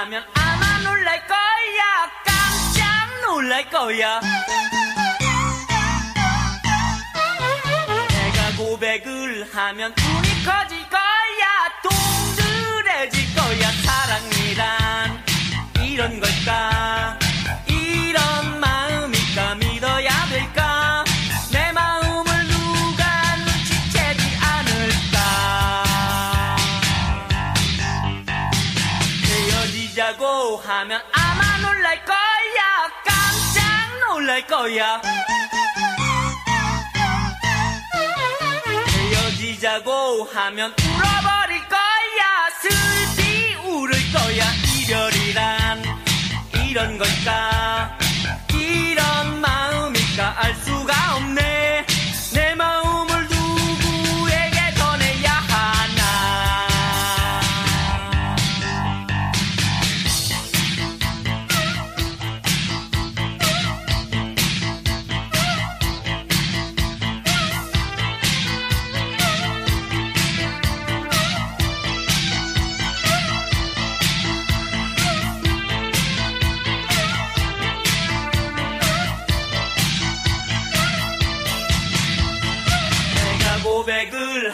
하면 아마 놀랄 거야. 깜짝 놀랄 거야. 내가 고백을 하면 눈이 커질 거야. 동그래질 거야. 사랑이란 이런 걸까 놀랄 거야. 헤어지자고 하면 울어버릴 거야. 슬피 울을 거야. 이별이란 이런 걸까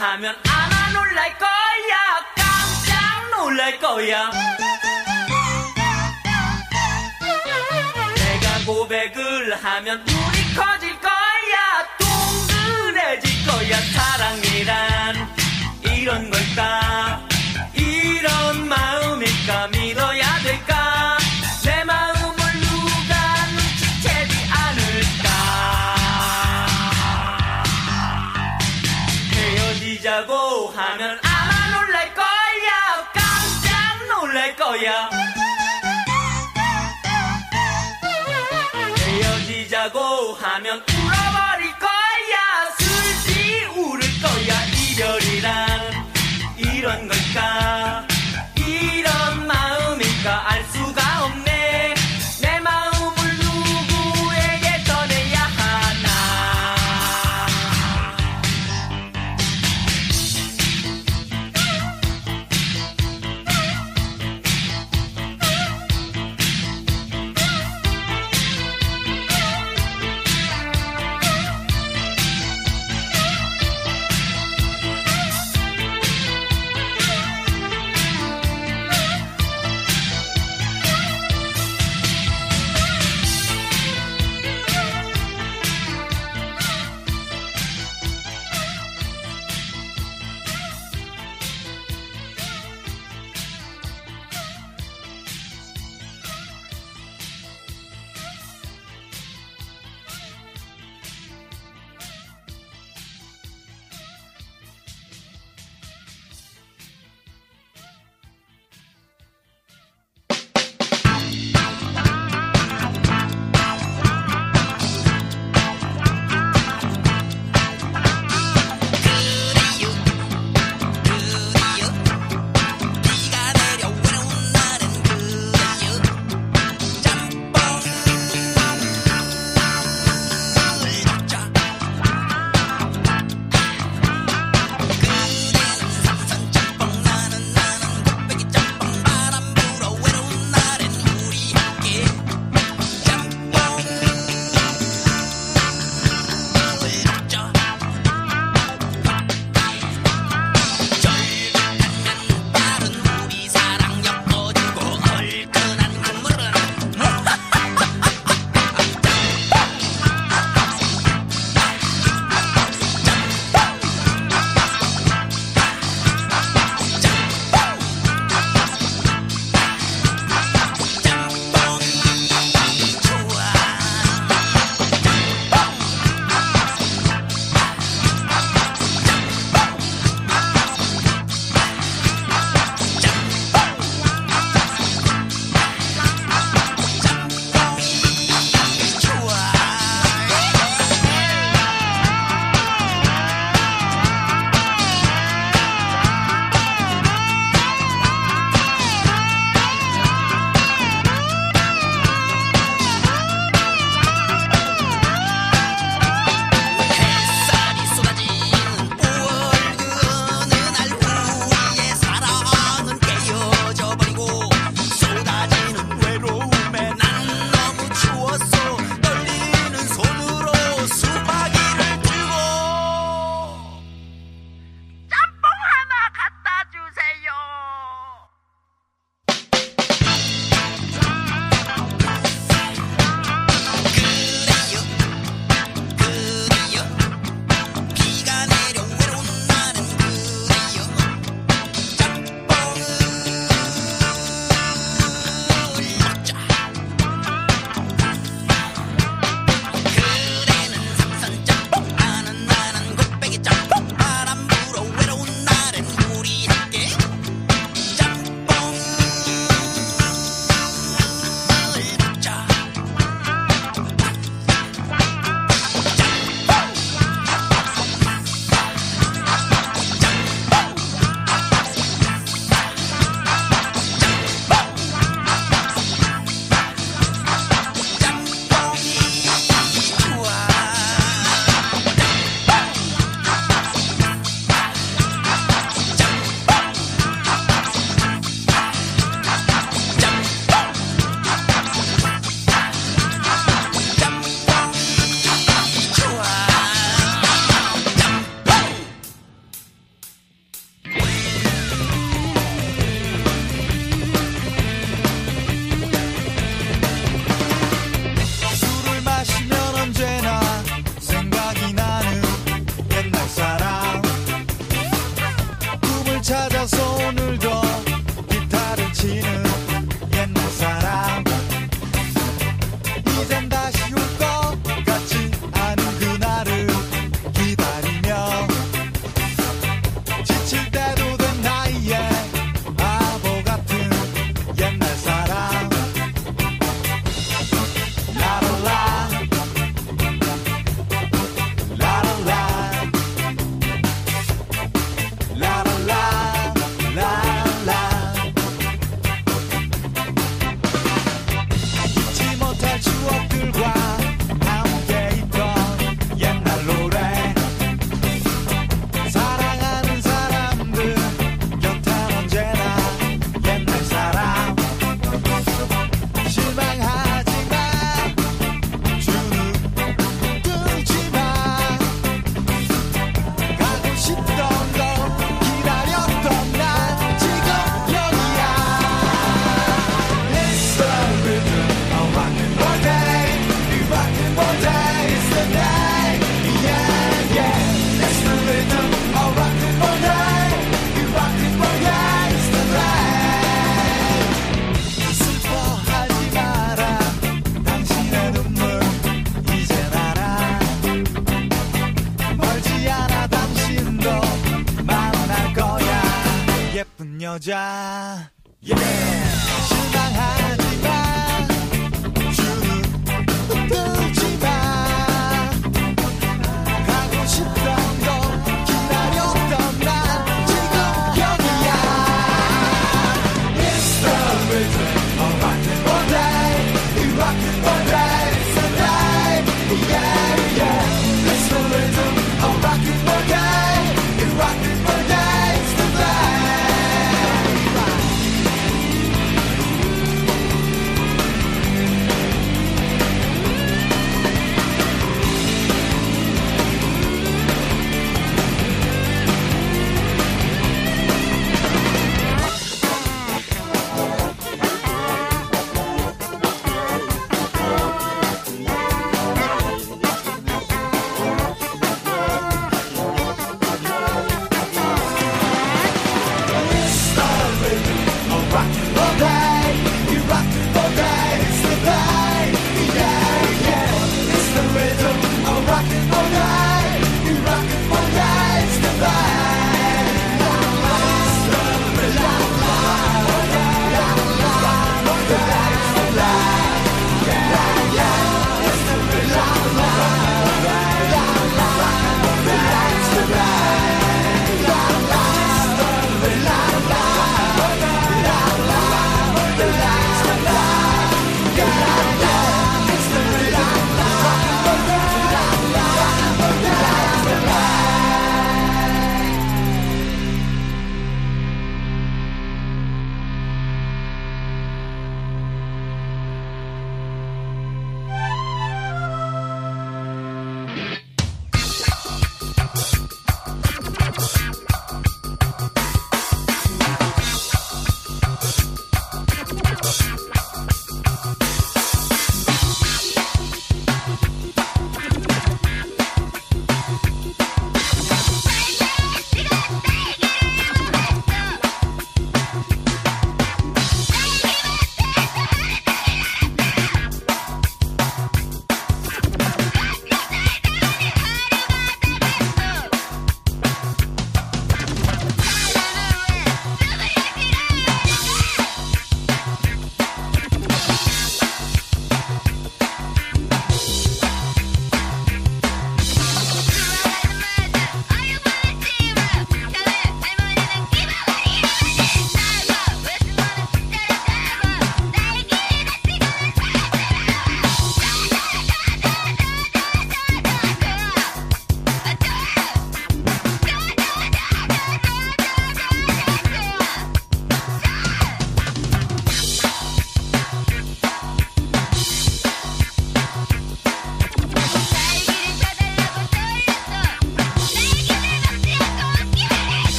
하면 아마 놀랄 거야. 깜짝 놀랄 거야. 내가 고백을 하면 눈이 커질 거야. 동그래질 거야. 사랑이란 이런 걸까? 이런 마음일까? 믿어야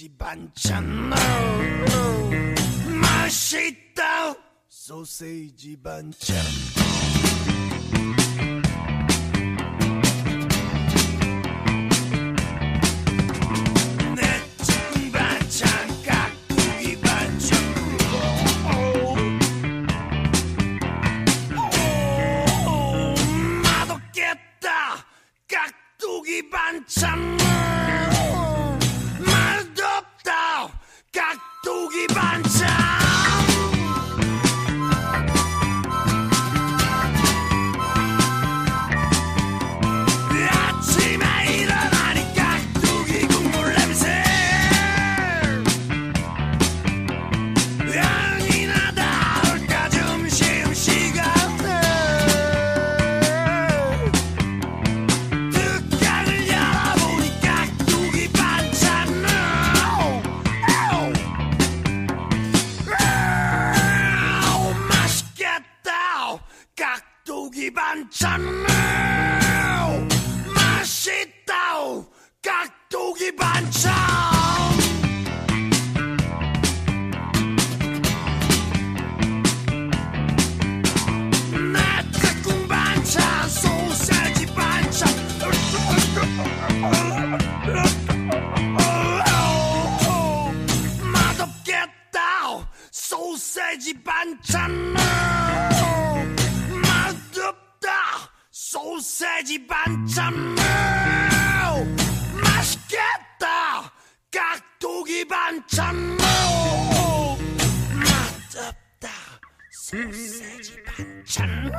de banchan, não, banchano, machito, sou sei de banchano. 이 반찬 맛없다. 소세지 반찬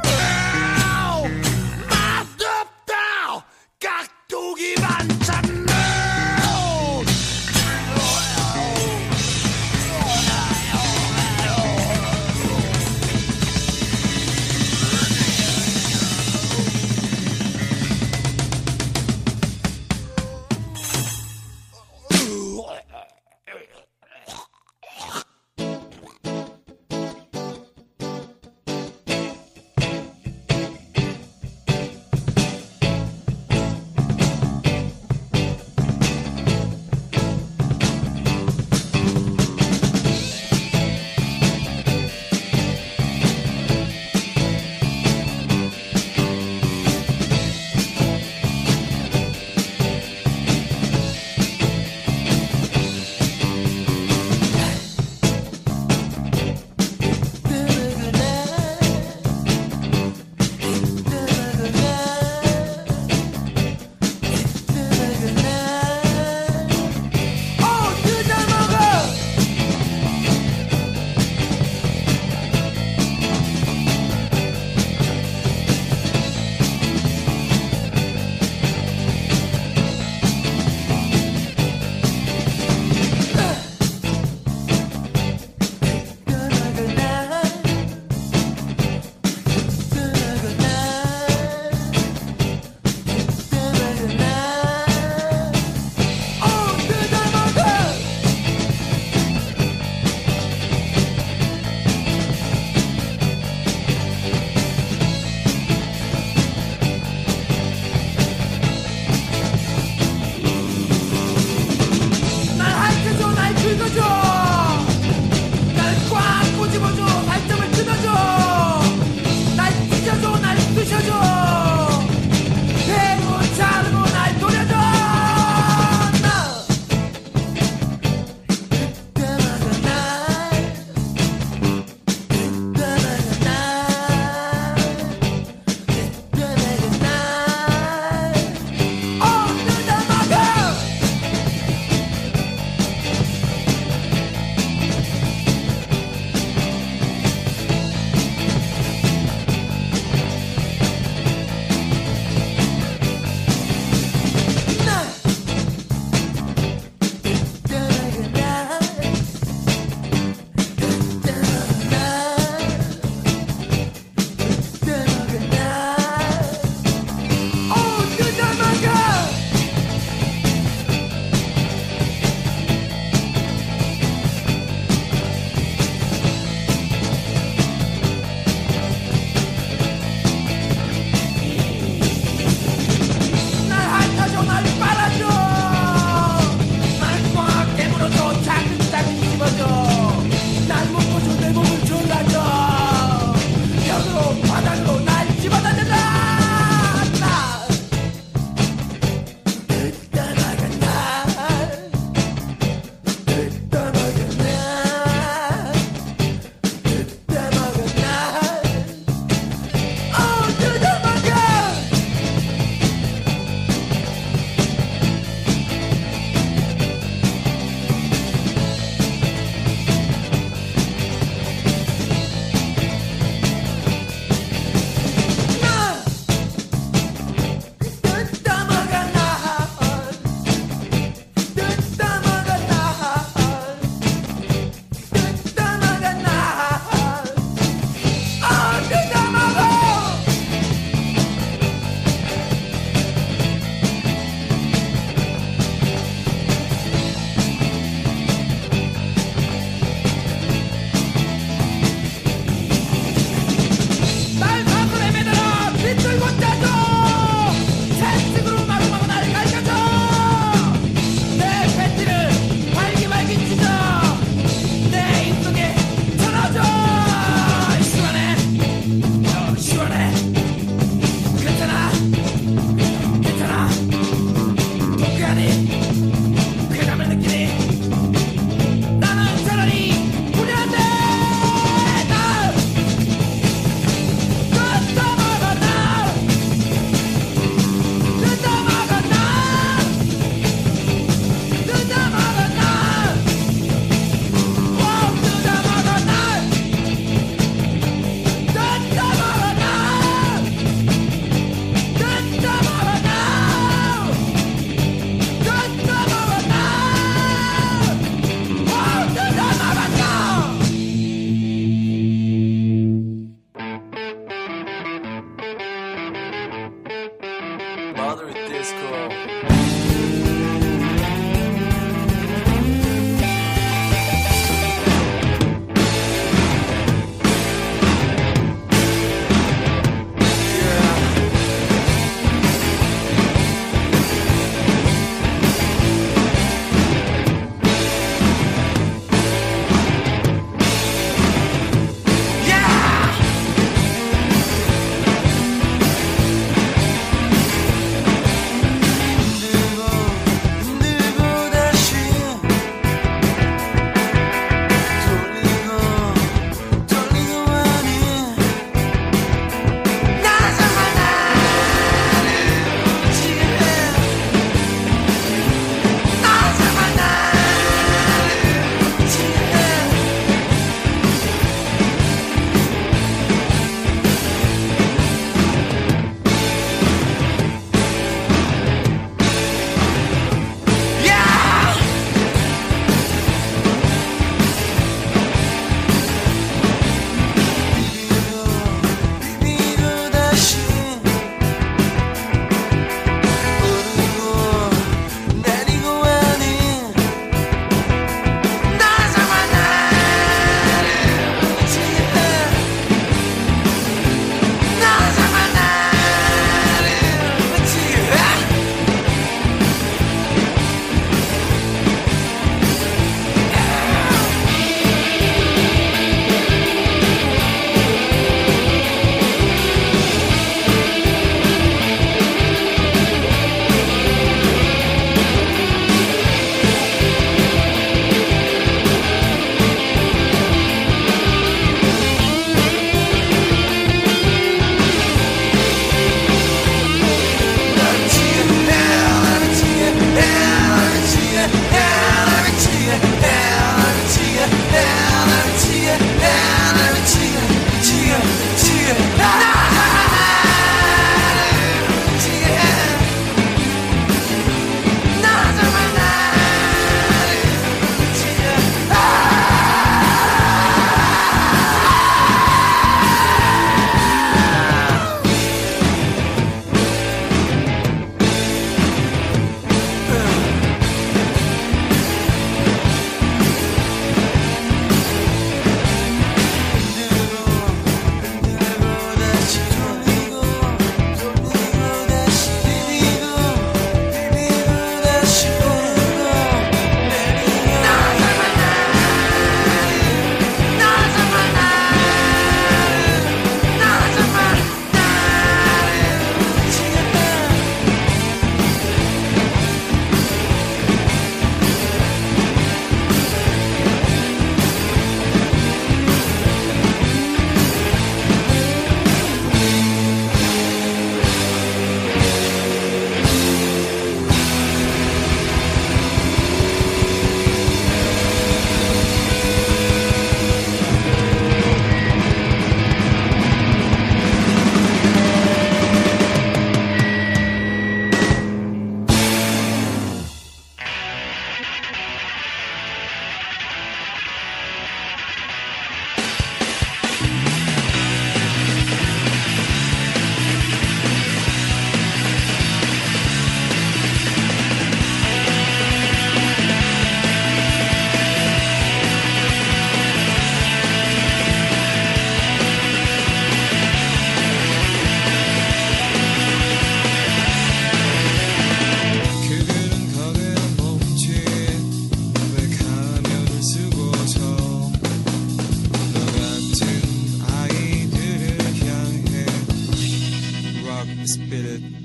spirit.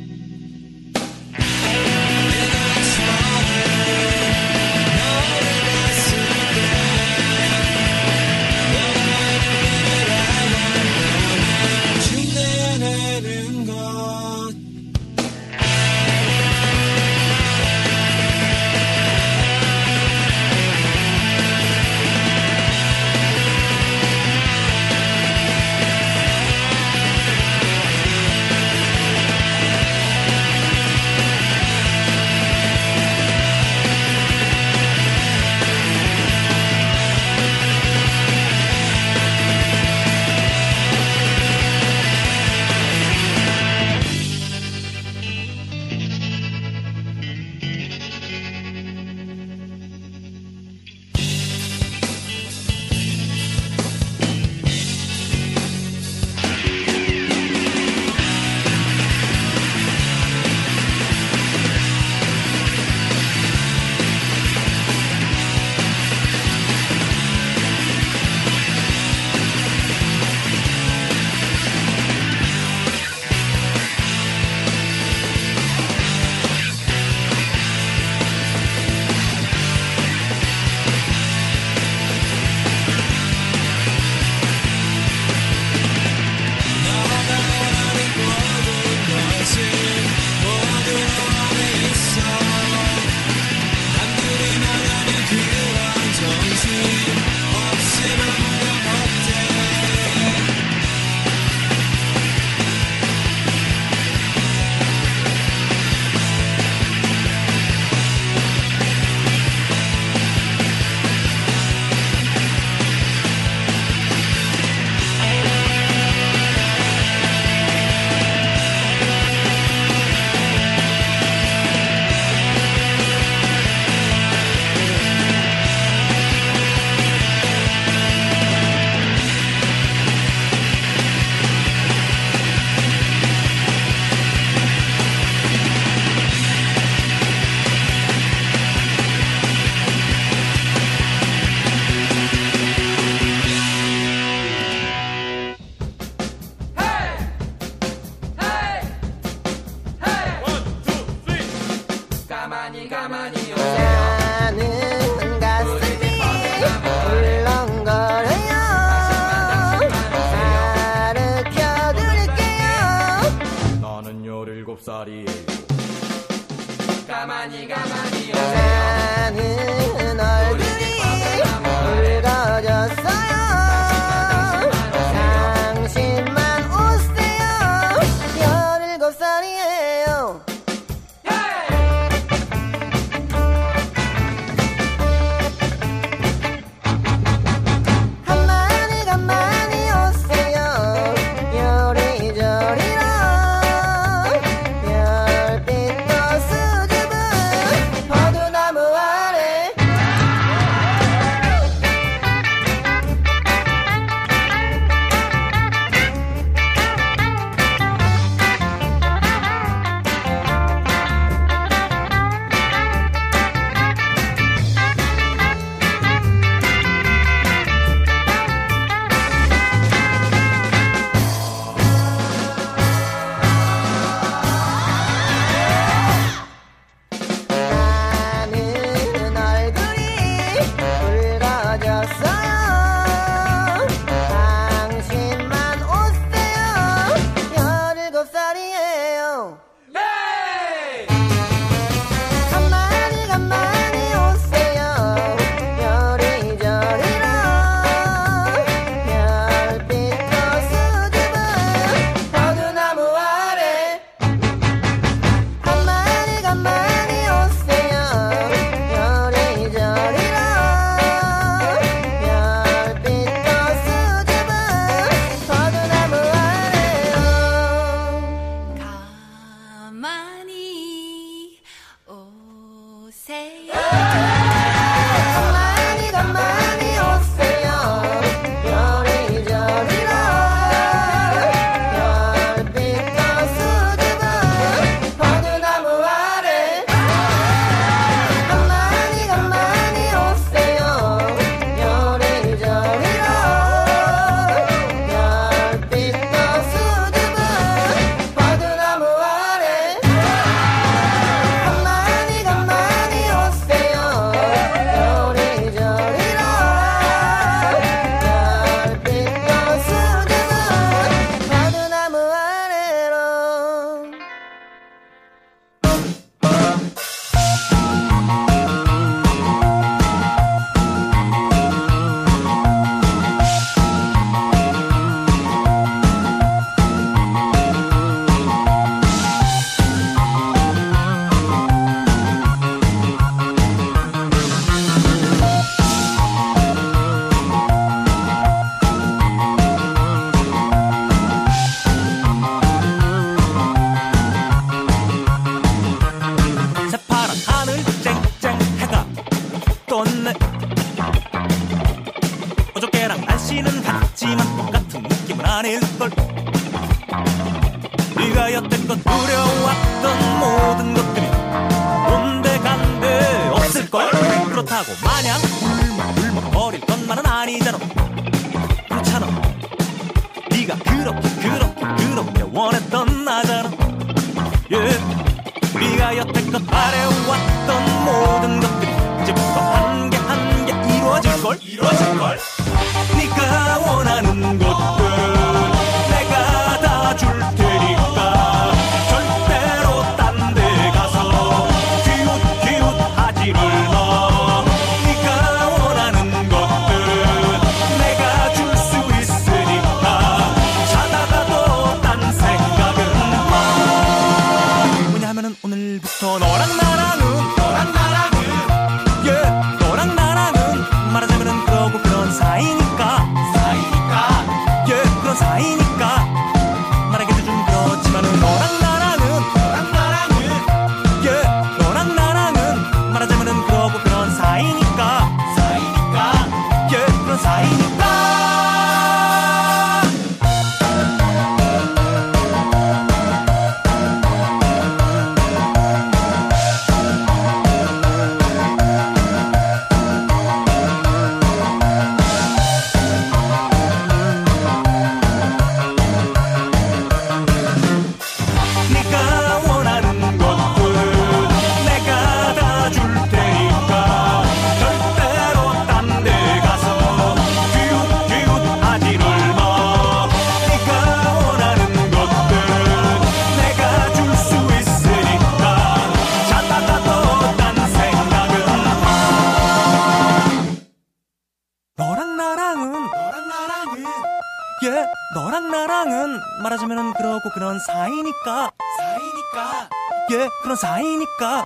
그런 사이니까.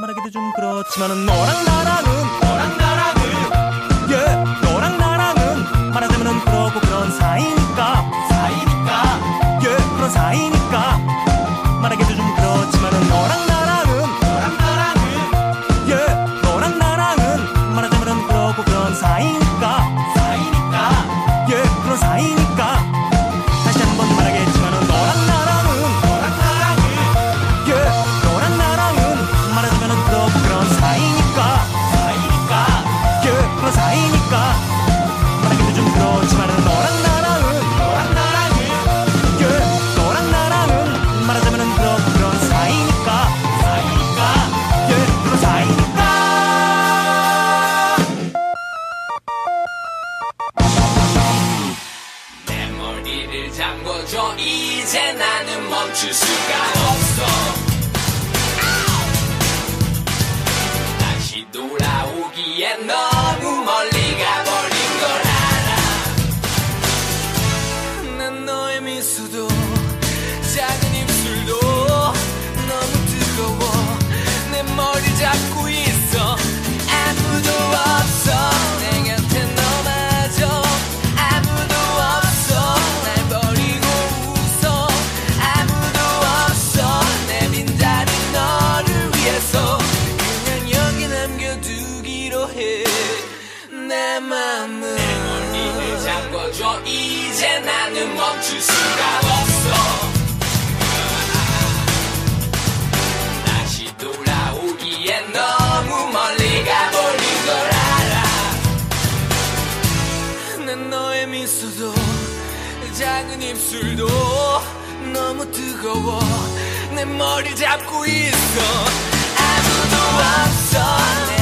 말하기도 좀 그렇지만은 너랑 나 내 맘은 내 머리를 잠궈줘. 이제 나는 멈출 수가 없어. 다시 돌아오기엔 너무 멀리 가버린 걸 알아. 난 너의 미소도 작은 입술도 너무 뜨거워. 내 머리 잡고 있어. 아무도 없어.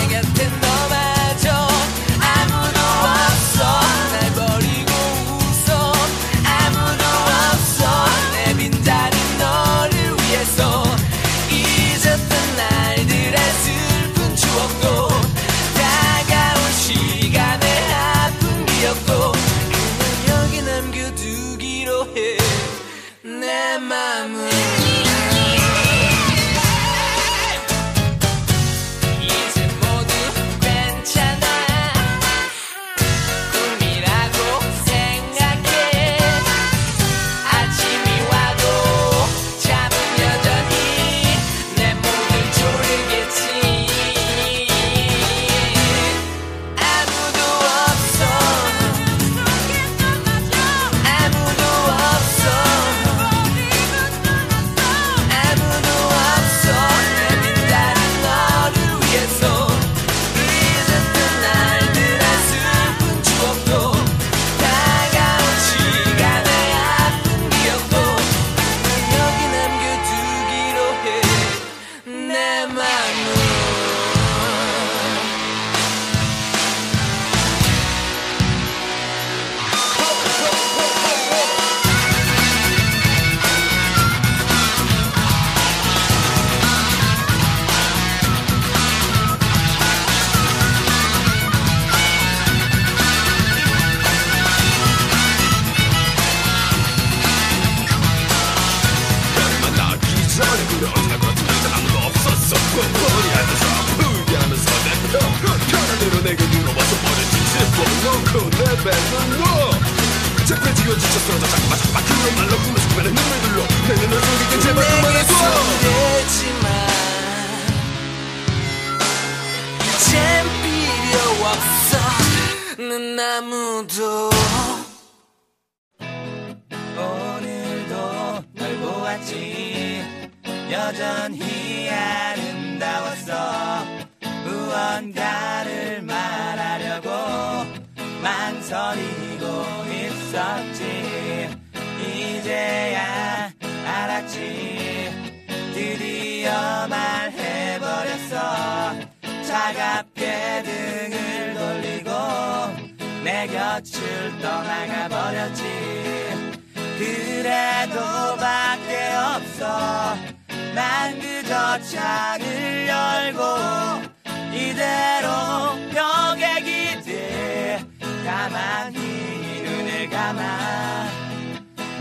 do 늘 떠나가 버렸지. 그래도 밖에 없어. 난 그저 창을 열고 이대로 벽에 기대. 가만히 눈을 감아.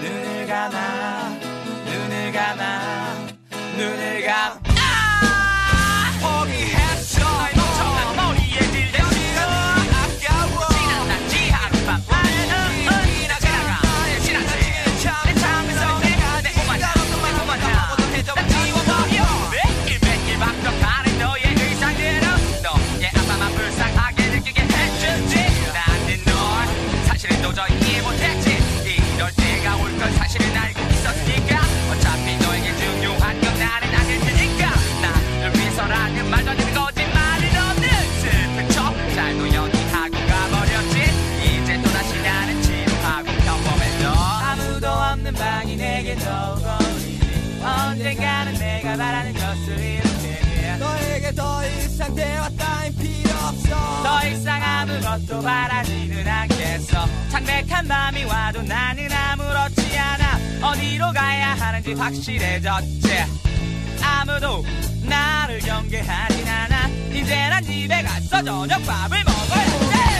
눈을 감아. 눈을 감아. 눈을 감아. 세상 대화 따윈 필요 없어. 더 이상 아무것도 바라지는 않겠어. 창백한 밤이 와도 나는 아무렇지 않아. 어디로 가야 하는지 확실해졌지. 아무도 나를 경계하진 않아. 이제 난 집에 가서 저녁밥을 먹어야 돼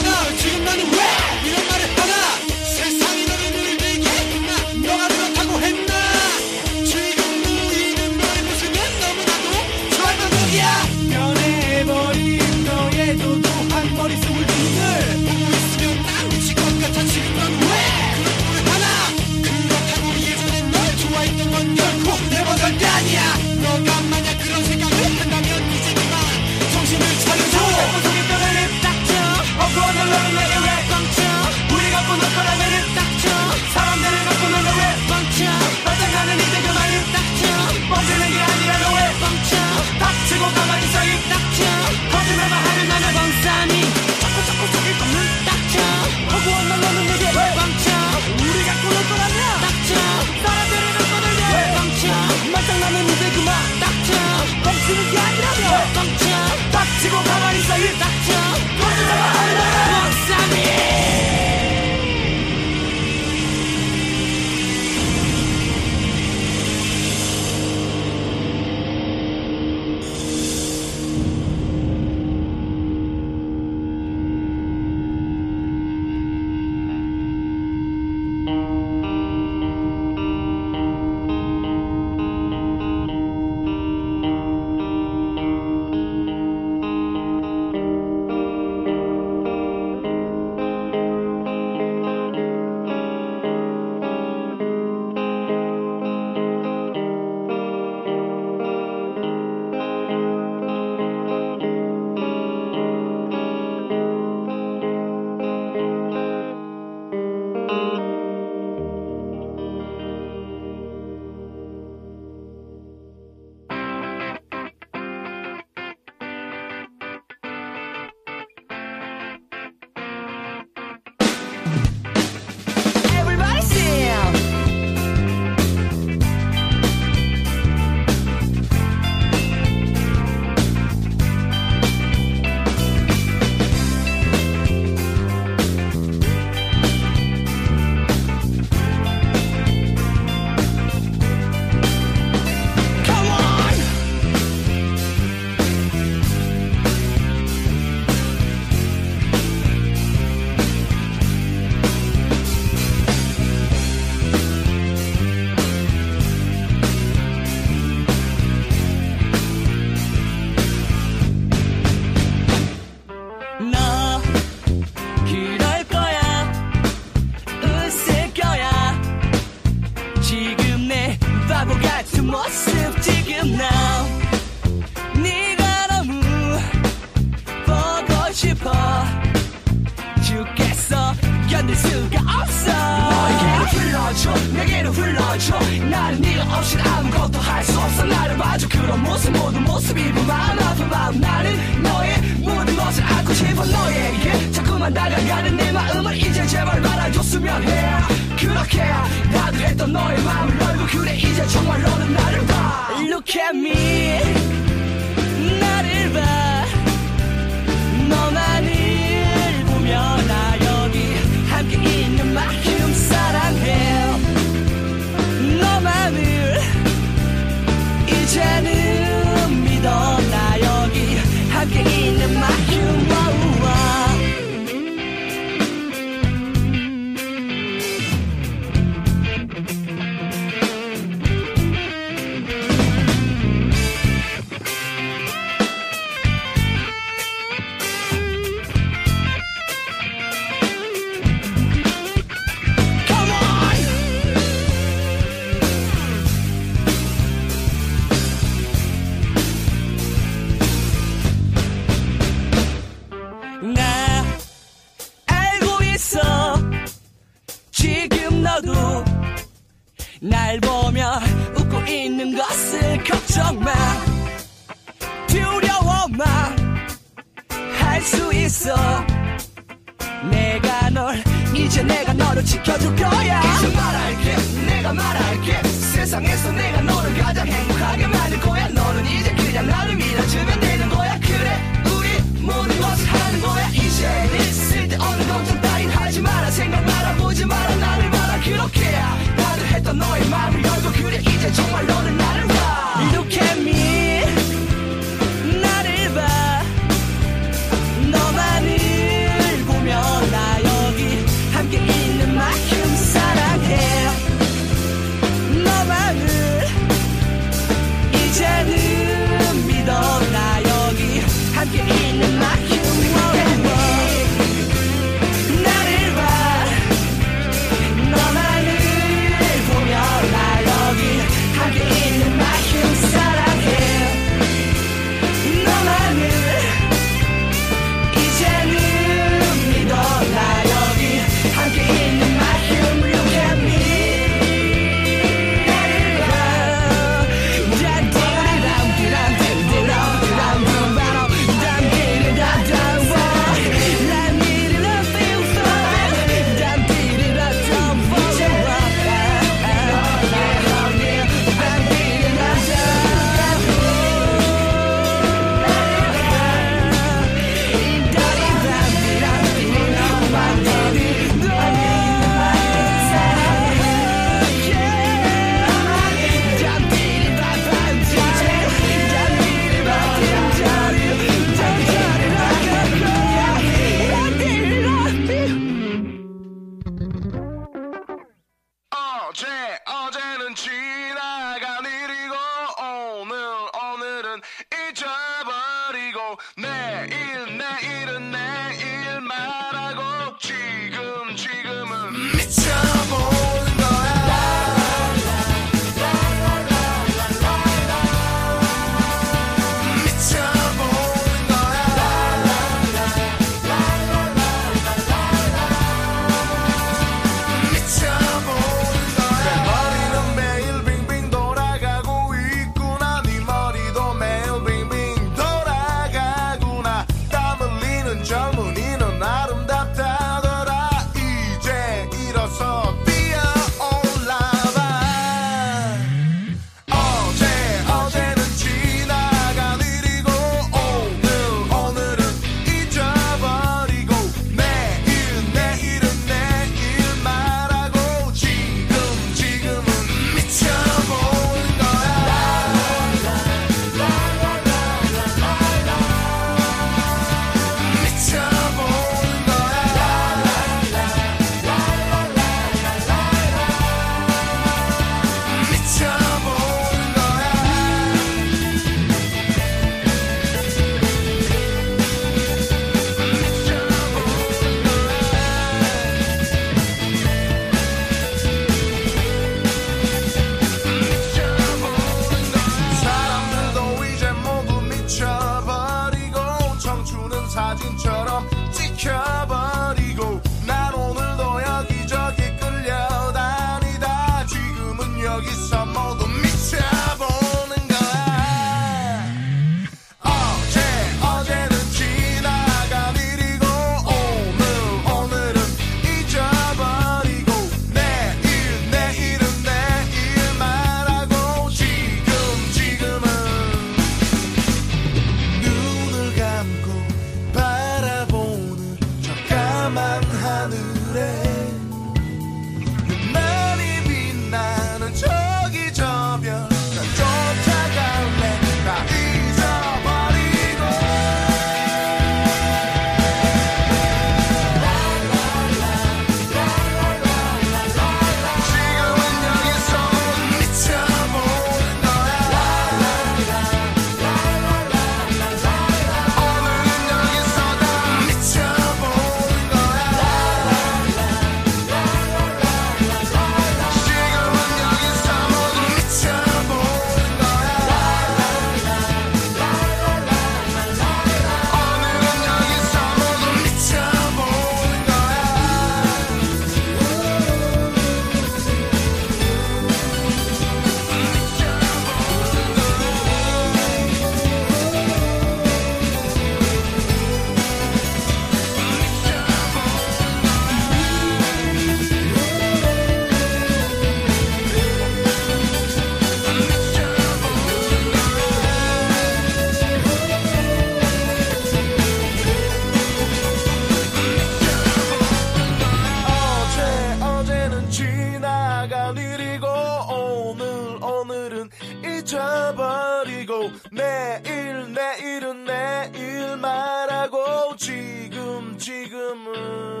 잊어버리고 내일 내일은 내일 말하고 지금 지금은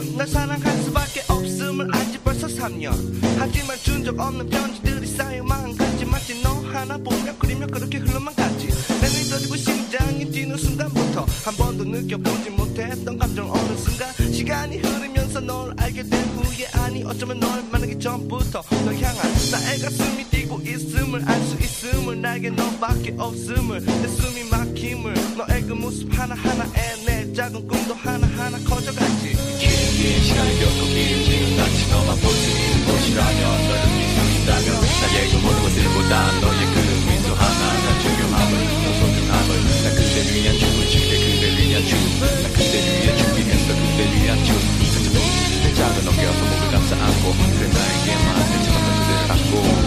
1년. 날 사랑할 수밖에 없음을 알지 벌써 3년. 하지만 준 적 없는 편지들이 쌓여만 한 가지 마치 너 하나 보며 그리며 그렇게 흘러만 가지. 내 믿어지고 심장이 뛰는 순간부터 한 번도 느껴보지 못했던 감정 어느 순간 시간이 흐르면서 널 알게 된 후에 아니 어쩌면 널 만나기 전부터 널 향한 나의 가슴이 뛰고 있음을 알 수 있음을 나에게 너밖에 없음을 내 숨이 막힘을 너의 그 모습 하나하나에 내 작은 꿈도 하나하나 커져가지. 긴 시간이 겪고 길지는 않지 너만 볼 수 있는 곳이라면 너를 나의 그 모든 것들보다 너의 그 미소 하나가 중요함을 너 소중함을 나 그대를 위한 춤을 출게 그대를 위한 춤나 그대를 위해 준비했어 그대를 위한 춤. 작은 어깨와 손목을 감싸 안고 그래 나에게만 내 차갑던 그대를 안고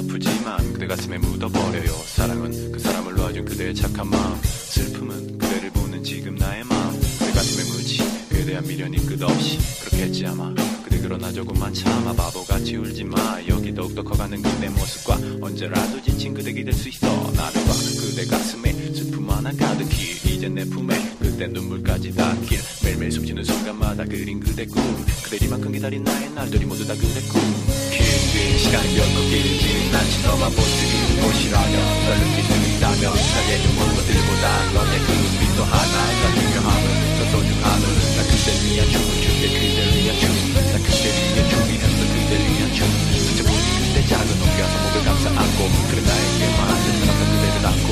아프지만 그대 가슴에 묻어버려요. 사랑은 그 사람을 놓아준 그대의 착한 마음. 슬픔은 그대를 보는 지금 나의 마음. 그대 가슴에 묻지 그에 대한 미련이 끝없이 그렇겠지 아마. 그대 그러나 조금만 참아 바보같이 울지마. 여기 더욱더 커가는 그대 모습과 언제라도 지친 그대 기댈 수 있어. 나를 봐. 그대 가슴에 슬픔 하나 가득히. 이제 내 품에 그때 눈물까지 닿길. 매일매일 숨쉬는 순간마다 그린 그대 꿈. 그댈 이만큼 기다린 나의 날들이 모두 다 그대 꿈 긴 시간이 결코 길지는 않지 너만 볼 수 있는 곳이라면 널 느낄 수 있다면 나의 그 모든 것들보다 너의 그 빛도 하나가 중요함을 더 소중함을. 나 그대를 위한 춤을 출게 그대를 위한 춤나 그대를 위해 준비했어 그대를 위한 춤 상처뿐인 그대 작은 어깨와 손목을 감싸 안고 그래 나에게만 내 사랑과 그대를 안고.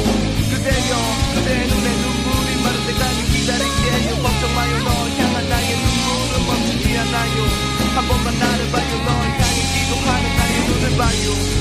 그대여 그대 눈에 눈물이 마를 때까지 기다릴게요. 걱정 마요 널 향한 나의 눈물은 멈추지 않아요. 한 번만 나 눈